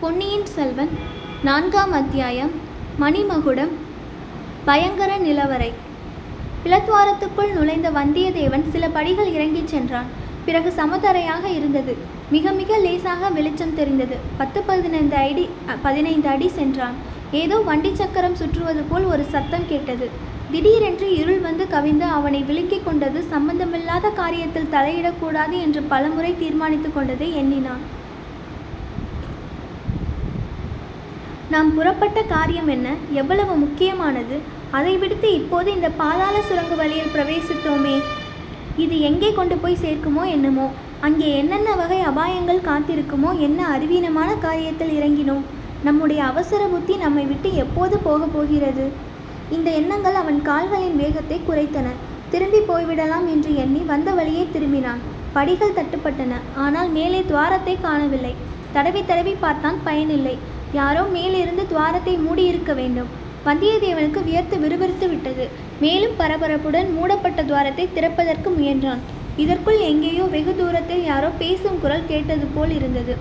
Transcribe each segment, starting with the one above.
பொன்னியின் செல்வன் நான்காம் அத்தியாயம் மணிமகுடம் பயங்கர நிலவரை. பிளத்வாரத்துக்குள் நுழைந்த வந்தியத்தேவன் சில படிகள் இறங்கிச் சென்றான். பிறகு சமதரையாக இருந்தது. மிக மிக லேசாக வெளிச்சம் தெரிந்தது. பத்து பதினைந்து அடி பதினைந்து அடி சென்றான். ஏதோ வண்டி சக்கரம் சுற்றுவது போல் ஒரு சத்தம் கேட்டது. திடீரென்று இருள் வந்து கவிந்து அவனை விலக்கிக் கொண்டது சம்பந்தமில்லாத காரியத்தில் தலையிடக்கூடாது என்று பலமுறை தீர்மானித்துக் கொண்டதை எண்ணினான். நாம் புறப்பட்ட காரியம் என்ன? எவ்வளவு முக்கியமானது? அதை விடுத்து இப்போது இந்த பாதாள சுரங்க வழியில் பிரவேசித்தோமே. இது எங்கே கொண்டு போய் சேர்க்குமோ என்னமோ? அங்கே என்னென்ன வகை அபாயங்கள் காத்திருக்குமோ? என்ன அறிவீனமான காரியத்தில் இறங்கினோம்? நம்முடைய அவசர புத்தி நம்மை விட்டு எப்போது போகப் போகிறது? இந்த எண்ணங்கள் அவன் கால்களின் வேகத்தை குறைத்தன. திரும்பி போய்விடலாம் என்று எண்ணி வந்த வழியே திரும்பினான். படிகள் தட்டுப்பட்டன. ஆனால் மேலே துவாரத்தை காணவில்லை. தடவி தடவி பார்த்தான் பயனில்லை. யாரோ மேலிருந்து துவாரத்தை மூடியிருக்க வேண்டும். வந்தியத்தேவனுக்கு வியர்த்து விறுவிறுத்து விட்டது. மேலும் பரபரப்புடன் மூடப்பட்ட துவாரத்தை திறப்பதற்கு முயன்றான். இதற்குள் எங்கேயோ வெகு தூரத்தில் யாரோ பேசும் குரல் கேட்டது போல் இருந்தது.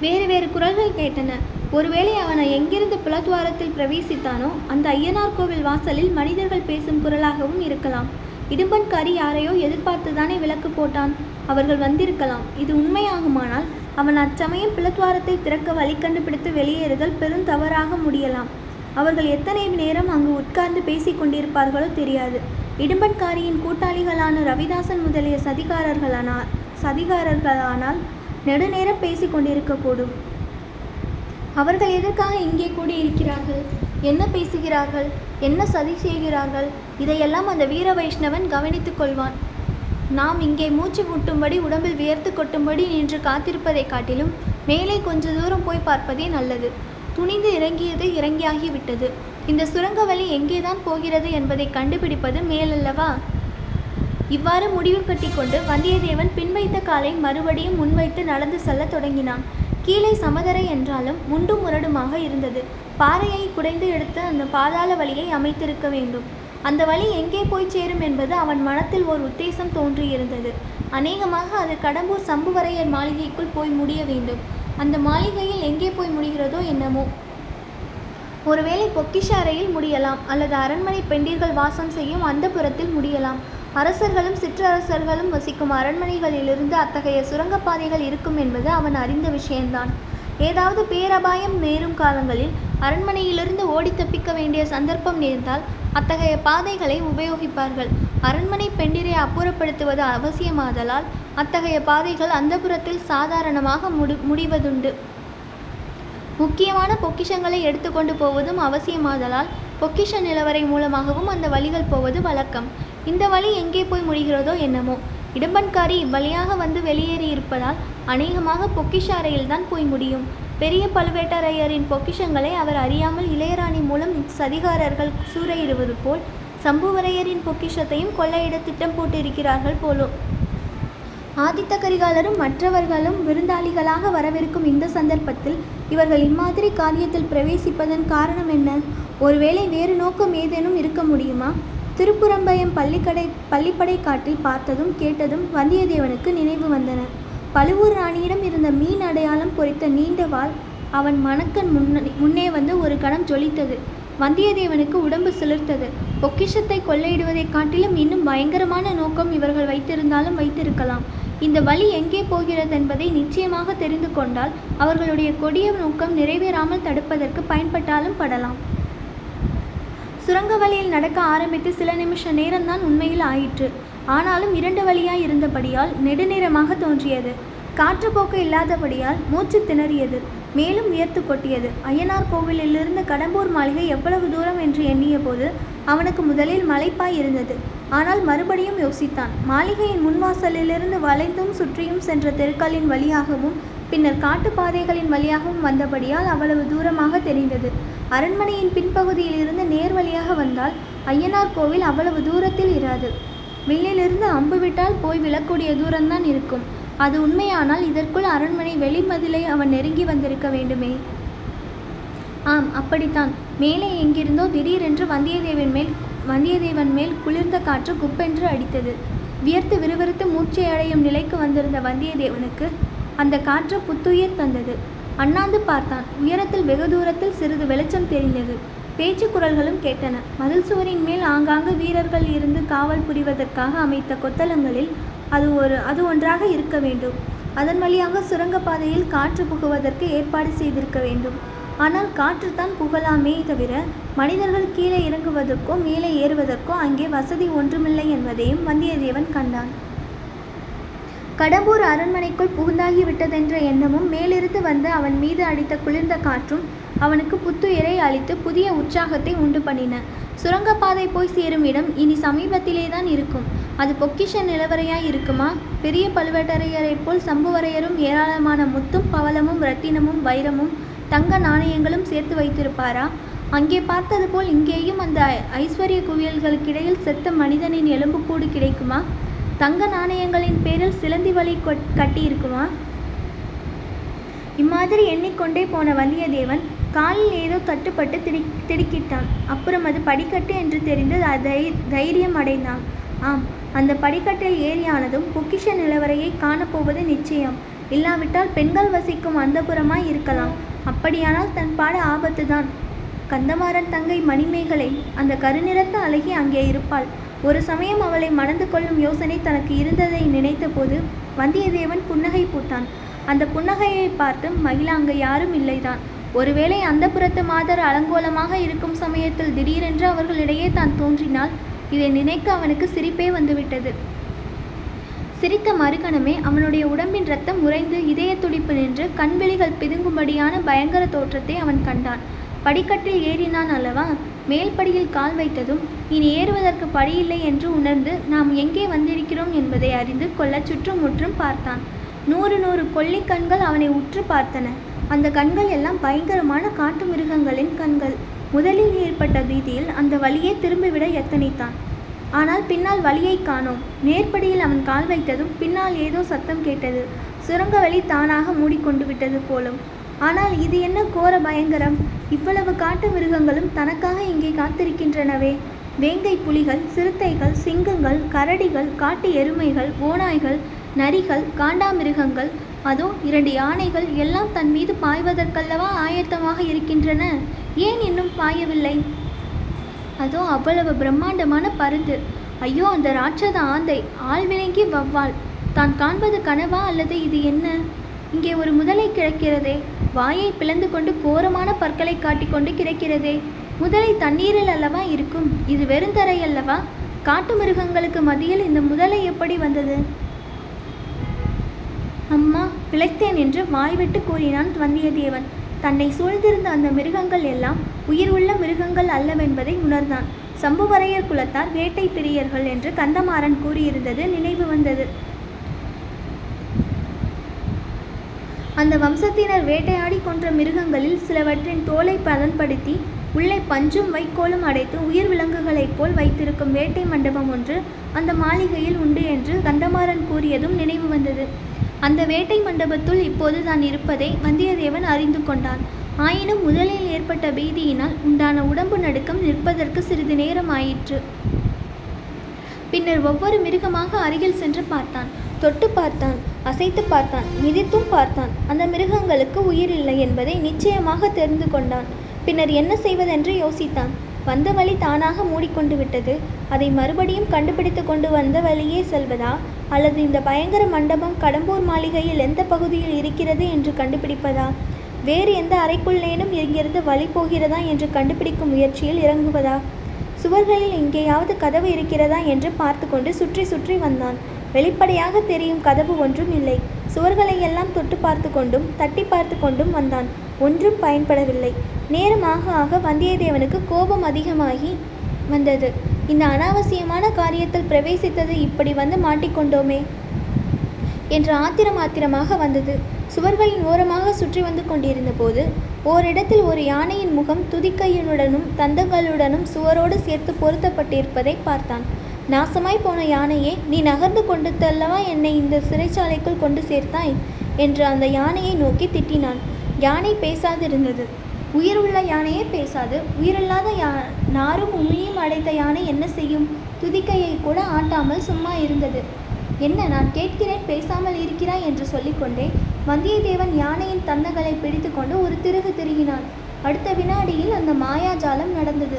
வேறு வேறு குரல்கள் கேட்டன. ஒருவேளை அவனை எங்கிருந்து புலத்வாரத்தில் பிரவேசித்தானோ அந்த ஐயனார் கோவில் வாசலில் மனிதர்கள் பேசும் குரலாகவும் இருக்கலாம். இடும்பன்காரி யாரையோ எதிர்பார்த்துதானே விளக்கு போட்டான். அவர்கள் வந்திருக்கலாம். இது உண்மையாகுமானால் அவன் அச்சமயம் பிளத்வாரத்தை திறக்க வழி கண்டுபிடித்து வெளியேறுதல் பெரும் தவறாக முடியலாம். அவர்கள் எத்தனை நேரம் அங்கு உட்கார்ந்து பேசிக் கொண்டிருப்பார்களோ தெரியாது. இடும்பன்காரியின் கூட்டாளிகளான ரவிதாசன் முதலிய சதிகாரர்களானால் சதிகாரர்களானால் நெடுநேரம் பேசிக் கொண்டிருக்கக்கூடும். அவர்கள் எதற்காக இங்கே கூடியிருக்கிறார்கள்? என்ன பேசுகிறார்கள்? என்ன சதி செய்கிறார்கள்? இதையெல்லாம் அந்த வீர வைஷ்ணவன் கவனித்துக் கொள்வான். நாம் இங்கே மூச்சு முட்டும்படி உடம்பில் வியர்த்து கொட்டும்படி நின்று காத்திருப்பதைக் காட்டிலும் மேலே கொஞ்ச தூரம் போய் பார்ப்பதே நல்லது. துணிந்து இறங்கியது இறங்கியாகிவிட்டது. இந்த சுரங்க வழி எங்கேதான் போகிறது என்பதை கண்டுபிடிப்பது மேலல்லவா? இவ்வாறு முடிவு கட்டிக்கொண்டு வந்தியத்தேவன் பின்வைத்த காலை மறுபடியும் முன்வைத்து நடந்து செல்லத் தொடங்கினான். கீழே சமதரை என்றாலும் முண்டும் முரடுமாக இருந்தது. பாறையை குடைந்து எடுத்து அந்த பாதாள வழியை அமைத்திருக்க வேண்டும். அந்த வழி எங்கே போய் சேரும் என்பது அவன் மனத்தில் ஓர் உத்தேசம் தோன்றியிருந்தது. அநேகமாக அது கடம்பூர் சம்புவரையர் மாளிகைக்குள் போய் முடிய வேண்டும். அந்த மாளிகையில் எங்கே போய் முடிகிறதோ என்னமோ. ஒருவேளை பொக்கிஷ அறையில் முடியலாம் அல்லது அரண்மனை பெண்டிர்கள் வாசம் செய்யும் அந்த புறத்தில் முடியலாம். அரசர்களும் சிற்றரசர்களும் வசிக்கும் அரண்மனைகளிலிருந்து அத்தகைய சுரங்கப்பாதைகள் இருக்கும் என்பது அவன் அறிந்த விஷயம்தான் ஏதாவது பேரபாயம் நேரும் காலங்களில் அரண்மனையிலிருந்து ஓடி தப்பிக்க வேண்டிய சந்தர்ப்பம் நேர்ந்தால் அத்தகைய பாதைகளை உபயோகிப்பார்கள். அரண்மனை பெண்டிரை அப்புறப்படுத்துவது அவசியமாதலால் அத்தகைய பாதைகள் அந்தப்புறத்தில் சாதாரணமாக முடி முடிவதுண்டு. முக்கியமான பொக்கிஷங்களை எடுத்துக்கொண்டு போவதும் அவசியமாதலால் பொக்கிஷ நிலவரை மூலமாகவும் அந்த வழிகள் போவது வழக்கம். இந்த வழி எங்கே போய் முடிகிறதோ என்னமோ. இடம்பன்காரி இவ்வழியாக வந்து வெளியேறி இருப்பதால் அநேகமாக பொக்கிஷ அறையில்தான் போய் முடியும். பெரிய பழுவேட்டரையரின் பொக்கிஷங்களை அவர் அறியாமல் இளையராணி மூலம் சதிகாரர்கள் சூறையிடுவது போல் சம்புவரையரின் பொக்கிஷத்தையும் கொள்ளையிட திட்டம் போட்டிருக்கிறார்கள் போலும் ஆதித்த கரிகாலரும் மற்றவர்களும் விருந்தாளிகளாக வரவிருக்கும் இந்த சந்தர்ப்பத்தில் இவர்கள் இம்மாதிரி காரியத்தில் பிரவேசிப்பதன் காரணம் என்ன? ஒருவேளை வேறு நோக்கம் ஏதேனும் இருக்க முடியுமா? திருப்புறம்பயம் பள்ளிக்கடை பள்ளிப்படை காட்டில் பார்த்ததும் கேட்டதும் வந்தியத்தேவனுக்கு நினைவு வந்தன. பழுவூர் ராணியிடம் இருந்த மீன் அடையாளம் பொறித்த நீண்ட வாள் அவன் மணக்கன் முன்னே முன்னே வந்து ஒரு கணம் ஜொலித்தது. வந்தியத்தேவனுக்கு உடம்பு சிலிர்த்தது. பொக்கிஷத்தை கொள்ளையிடுவதைக் காட்டிலும் இன்னும் பயங்கரமான நோக்கம் இவர்கள் வைத்திருந்தாலும் வைத்திருக்கலாம். இந்த வழி எங்கே போகிறது என்பதை நிச்சயமாக தெரிந்து கொண்டால் அவர்களுடைய கொடிய நோக்கம் நிறைவேறாமல் தடுப்பதற்கு பயன்பட்டாலும் படலாம். சுரங்க வழியில் நடக்க ஆரம்பித்து சில நிமிஷ நேரம்தான் உண்மையில் ஆயிற்று. ஆனாலும் இரண்டு வழியாய் இருந்தபடியால் நெடுநேரமாக தோன்றியது. காற்றுப்போக்கு இல்லாதபடியால் மூச்சு திணறியது. மேலும் உயர்த்து கொட்டியது. அய்யனார் கோவிலிலிருந்து கடம்பூர் மாளிகை எவ்வளவு தூரம் என்று எண்ணிய போது அவனுக்கு முதலில் மலைப்பாய் இருந்தது. ஆனால் மறுபடியும் யோசித்தான். மாளிகையின் முன்வாசலிலிருந்து வளைந்தும் சுற்றியும் சென்ற தெருக்களின் வழியாகவும் பின்னர் காட்டுப்பாதைகளின் வழியாகவும் வந்தபடியால் அவ்வளவு தூரமாக தெரிந்தது. அரண்மனையின் பின்பகுதியில் இருந்து நேர் வழியாக வந்தால் ஐயனார் கோவில் அவ்வளவு தூரத்தில் இராது. வில்லிலிருந்து அம்பு விட்டால் போய் விழக்கூடிய தூரம்தான் இருக்கும். அது உண்மையானால் இதற்குள் அரண்மனை வெளிமதிலை அவன் நெருங்கி வந்திருக்க வேண்டுமே. ஆம் அப்படித்தான். மேலே எங்கிருந்தோ திடீரென்று வந்தியத்தேவன் மேல் வந்தியத்தேவன் மேல் குளிர்ந்த காற்று குப்பென்று அடித்தது. வியர்த்து விறுவிறுத்து மூச்சை அடையும் நிலைக்கு வந்திருந்த வந்தியத்தேவனுக்கு அந்த காற்று புத்துயிர் தந்தது. அண்ணாந்து பார்த்தான். உயரத்தில் வெகு தூரத்தில் சிறிது வெளிச்சம் தெரிந்தது. பேச்சு குரல்களும் கேட்டன. மதில் சுவரின் மேல் ஆங்காங்கு வீரர்கள் இருந்து காவல் புரிவதற்காக அமைத்த கொத்தளங்களில் அது ஒரு அது ஒன்றாக இருக்க வேண்டும். அதன் வழியாக சுரங்கப்பாதையில் காற்று புகுவதற்கு ஏற்பாடு செய்திருக்க வேண்டும். ஆனால் காற்று தான் புகழாமே தவிர மனிதர்கள் கீழே இறங்குவதற்கோ மேலே ஏறுவதற்கோ அங்கே வசதி ஒன்றுமில்லை என்பதையும் வந்தியத்தேவன் கண்டான். கடம்பூர் அரண்மனைக்குள் புகுந்தாகி விட்டதென்ற எண்ணமும் மேலிருந்து வந்து அவன் மீது அடித்த குளிர்ந்த காற்றும் அவனுக்கு புத்துயிரை அளித்து புதிய உற்சாகத்தை உண்டு பண்ணின. சுரங்கப்பாதை போய் சேரும் இடம் இனி சமீபத்திலே தான் இருக்கும். அது பொக்கிஷ நிலவரையாய் இருக்குமா? பெரிய பழுவேட்டரையரைப் போல் சம்புவரையரும் ஏராளமான முத்தும் பவளமும் ரத்தினமும் வைரமும் தங்க நாணயங்களும் சேர்த்து வைத்திருப்பாரா? அங்கே பார்த்தது போல் இங்கேயும் அந்த ஐஸ்வர்ய குவியல்களுக்கிடையில் செத்த மனிதனின் எலும்புக்கூடு கிடைக்குமா? தங்க நாணயங்களின் பேரில் சிலந்தி வலை கட்டியிருக்குமா? இம்மாதிரி எண்ணிக்கொண்டே போன வந்தியத்தேவன் காலில் ஏதோ தட்டுப்பட்டு திடி திடுக்கிட்டான். அப்புறம் அது படிக்கட்டு என்று தெரிந்து அதை தைரியம் அடைந்தான். ஆம் அந்த படிக்கட்டில் ஏறியானதும் பொக்கிஷ நிலவரையை காணப்போவது நிச்சயம். இல்லாவிட்டால் பெண்கள் வசிக்கும் அந்தபுரமாய் இருக்கலாம். அப்படியானால் தன் பாட ஆபத்துதான். கந்தமாறன் தங்கை மணிமேகலை அந்த கருநிறத்த அழகி அங்கே இருப்பாள். ஒரு சமயம் அவளை மணந்து கொள்ளும் யோசனை தனக்கு இருந்ததை நினைத்தபோது வந்தியத்தேவன் புன்னகை பூத்தான் அந்த புன்னகையை பார்த்து மகிழ அங்கு யாரும் இல்லைதான். ஒருவேளை அந்த புறத்து மாதர் அலங்கோலமாக இருக்கும் சமயத்தில் திடீரென்று அவர்களிடையே தான் தோன்றினால் இதை நினைக்க அவனுக்கு சிரிப்பே வந்துவிட்டது. சிரித்த மறுகணமே அவனுடைய உடம்பின் ரத்தம் உறைந்து இதய துடிப்பு நின்று கண்வெளிகள் பிதுங்கும்படியான பயங்கர தோற்றத்தை அவன் கண்டான். படிக்கட்டில் ஏறினான் அல்லவா? மேல்படியில் கால் வைத்ததும் இனி ஏறுவதற்கு படியில்லை என்று உணர்ந்து நாம் எங்கே வந்திருக்கிறோம் என்பதை அறிந்து கொள்ள சுற்றும் முற்றும் பார்த்தான். நூறு நூறு கொல்லி கண்கள் அவனை உற்று பார்த்தன. அந்த கண்கள் எல்லாம் பயங்கரமான காட்டு மிருகங்களின் கண்கள். முதலில் ஏற்பட்ட பீதியில் அந்த வழியை திரும்பிவிட எத்தனைத்தான். ஆனால் பின்னால் வழியை காணோம். மேற்படியில் அவன் கால் வைத்ததும் பின்னால் ஏதோ சத்தம் கேட்டது. சுரங்க வழி தானாக மூடிக்கொண்டு விட்டது போலும். ஆனால் இது என்ன கோர பயங்கரம்? இவ்வளவு காட்டு மிருகங்களும் தனக்காக இங்கே காத்திருக்கின்றனவே. வேங்கை புலிகள் சிறுத்தைகள் சிங்கங்கள் கரடிகள் காட்டு எருமைகள் ஓநாய்கள் நரிகள் காண்டாமிருகங்கள் அதோ இரண்டு யானைகள் எல்லாம் தன் மீது பாய்வதற்கல்லவா ஆயத்தமாக இருக்கின்றன? ஏன் இன்னும் பாயவில்லை? அதோ அவ்வளவு பிரம்மாண்டமான பருந்து. ஐயோ அந்த ராட்சத ஆந்தை ஆள் விளங்கி வவ்வாள். தான் காண்பது கனவா அல்லது இது என்ன? இங்கே ஒரு முதலை கிடக்கிறதே. வாயை பிளந்து கொண்டு கோரமான பற்களை காட்டிக்கொண்டு கிடக்கிறதே. முதலை தண்ணீரில் அல்லவா இருக்கும்? இது வெறுந்தரை அல்லவா? காட்டு மிருகங்களுக்கு மத்தியில் இந்த முதலை எப்படி வந்தது? அம்மா பிழைத்தேன் என்று வாய்விட்டு கூறினான் வந்தியத்தேவன். தன்னை சூழ்ந்திருந்த அந்த மிருகங்கள் எல்லாம் உயிர் உள்ள மிருகங்கள் அல்லவென்பதை உணர்ந்தான். சம்புவரையர் குலத்தார் வேட்டை பிரியர்கள் என்று கந்தமாறன் கூறியிருந்தது நினைவு வந்தது. அந்த வம்சத்தினர் வேட்டையாடி கொன்ற மிருகங்களில் சிலவற்றின் தோலை பதன்படுத்தி உள்ளே பஞ்சும் வைக்கோலும் அடைத்து உயிர் விலங்குகளைப் போல் வைத்திருக்கும் வேட்டை மண்டபம் ஒன்று அந்த மாளிகையில் உண்டு என்று கந்தமாறன் கூறியதும் நினைவு வந்தது. அந்த வேட்டை மண்டபத்துள் இப்போது தான் இருப்பதை வந்தியத்தேவன் அறிந்து கொண்டான். ஆயினும் முதலில் ஏற்பட்ட பீதியினால் உண்டான உடம்பு நடுக்கம் நிற்பதற்கு சிறிது நேரம் ஆயிற்று. பின்னர் ஒவ்வொரு மிருகமாக அருகில் சென்று பார்த்தான். தொட்டு பார்த்தான் அசைத்து பார்த்தான் மிதித்தும் பார்த்தான். அந்த மிருகங்களுக்கு உயிர் இல்லை என்பதை நிச்சயமாக தெரிந்து கொண்டான். பின்னர் என்ன செய்வதென்று யோசித்தான். வந்த வழி தானாக மூடிக்கொண்டு விட்டது. அதை மறுபடியும் கண்டுபிடித்து கொண்டு வந்த வழியே செல்வதா? அல்லது இந்த பயங்கர மண்டபம் கடம்பூர் மாளிகையில் எந்த பகுதியில் இருக்கிறது என்று கண்டுபிடிப்பதா? வேறு எந்த அறைக்குள்ளேனும் இங்கிருந்து வழி போகிறதா என்று கண்டுபிடிக்கும் முயற்சியில் இறங்குவதா? சுவர்களில் எங்கேயாவது கதவு இருக்கிறதா என்று பார்த்து கொண்டு சுற்றி சுற்றி வந்தான். வெளிப்படையாக தெரியும் கதவு ஒன்றும் இல்லை. சுவர்களை எல்லாம் தொட்டு பார்த்து கொண்டும் தட்டி பார்த்து கொண்டும் வந்தான். ஒன்றும் பயன்படவில்லை. நேரமாக ஆக வந்தியத்தேவனுக்கு கோபம் அதிகமாகி வந்தது. இந்த அனாவசியமான காரியத்தில் பிரவேசித்தது இப்படி வந்து மாட்டிக்கொண்டோமே. என்று ஆத்திரம் ஆத்திரமாக வந்தது. சுவர்களின் ஓரமாக சுற்றி வந்து கொண்டிருந்த போது ஓரிடத்தில் ஒரு யானையின் முகம் துதிக்கையினுடனும் தந்தங்களுடனும் சுவரோடு சேர்த்து பொருத்தப்பட்டிருப்பதை பார்த்தான். நாசமாய் போன யானையே நீ நகர்ந்து கொண்டு தல்லவா என்னை இந்த சிறைச்சாலைக்குள் கொண்டு சேர்த்தாய்? என்று அந்த யானையை நோக்கி திட்டினான். யானை பேசாதிருந்தது. உயிர் உள்ள யானையே பேசாது. உயிரில்லாத யா நாரும் உமியும் அடைத்த யானை என்ன செய்யும்? துதிக்கையை கூட ஆட்டாமல் சும்மா இருந்தது. என்ன நான் கேட்கிறேன் பேசாமல் இருக்கிறாய் என்று சொல்லிக்கொண்டே வந்தியத்தேவன் யானையின் தந்தங்களை பிடித்துக்கொண்டு ஒரு திருகு திருகினான். அடுத்த வினாடியில் அந்த மாயாஜாலம் நடந்தது.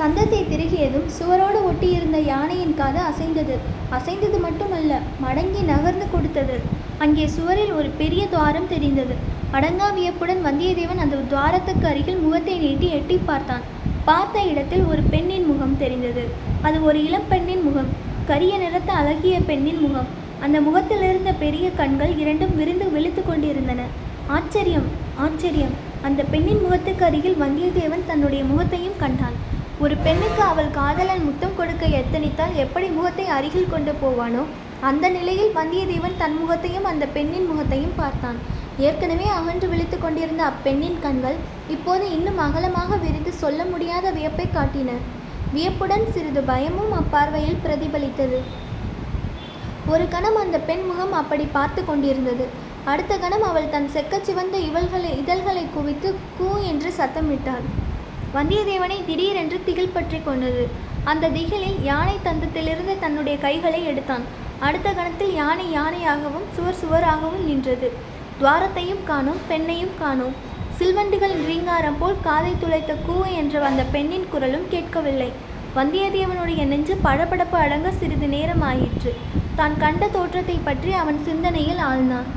தந்தத்தை திருகியதும் சுவரோடு ஒட்டியிருந்த யானையின் காது அசைந்தது. அசைந்தது மட்டுமல்ல மடங்கி நகர்ந்து கொடுத்தது. அங்கே சுவரில் ஒரு பெரிய துவாரம் தெரிந்தது. அடங்கா வியப்புடன் வந்தியத்தேவன் அந்த துவாரத்துக்கு அருகில் முகத்தை நீட்டி எட்டி பார்த்தான். பார்த்த இடத்தில் ஒரு பெண்ணின் முகம் தெரிந்தது. அது ஒரு இளம்பெண்ணின் முகம். கரிய நிறத்த அழகிய பெண்ணின் முகம். அந்த முகத்திலிருந்த பெரிய கண்கள் இரண்டும் விரிந்து விழித்து கொண்டிருந்தன. ஆச்சரியம் ஆச்சரியம். அந்த பெண்ணின் முகத்துக்கு அருகில் வந்தியத்தேவன் தன்னுடைய முகத்தையும் கண்டான். ஒரு பெண்ணுக்கு அவள் காதலன் முத்தம் கொடுக்க எத்தனித்தால் எப்படி முகத்தை அருகில் கொண்டு போவானோ அந்த நிலையில் வந்தியத்தேவன் தன் முகத்தையும் அந்த பெண்ணின் முகத்தையும் பார்த்தான். ஏற்கனவே அகன்று விழித்து கொண்டிருந்த அப்பெண்ணின் கண்கள் இப்போது இன்னும் அகலமாக விரிந்து சொல்ல முடியாத வியப்பை காட்டின. வியப்புடன் சிறிது பயமும் அப்பார்வையில் பிரதிபலித்தது. ஒரு கணம் அந்த பெண் முகம் அப்படி பார்த்து கொண்டிருந்தது. அடுத்த கணம் அவள் தன் செக்கச் சிவந்த இவள்களை இதழ்களை குவித்து கூ என்று சத்தமிட்டாள். வந்தியத்தேவனை திடீரென்று திகில் பற்றி கொண்டது. அந்த திகிலில் யானை தந்தத்திலிருந்து தன்னுடைய கைகளை எடுத்தான். அடுத்த கணத்தில் யானை யானையாகவும் சுவர் சுவராகவும் நின்றது. துவாரத்தையும் காணோம் பெண்ணையும் காணோம். சில்வண்டுகள் ரீங்காரம் போல் காதை துளைத்த கூ என்ற அந்த பெண்ணின் குரலும் கேட்கவில்லை. வந்தியத்தேவனுடைய நெஞ்சு படபடப்பு அடங்க சிறிது நேரம் ஆயிற்று தான் கண்ட தோற்றத்தை பற்றி அவன் சிந்தனையில் ஆழ்ந்தான்.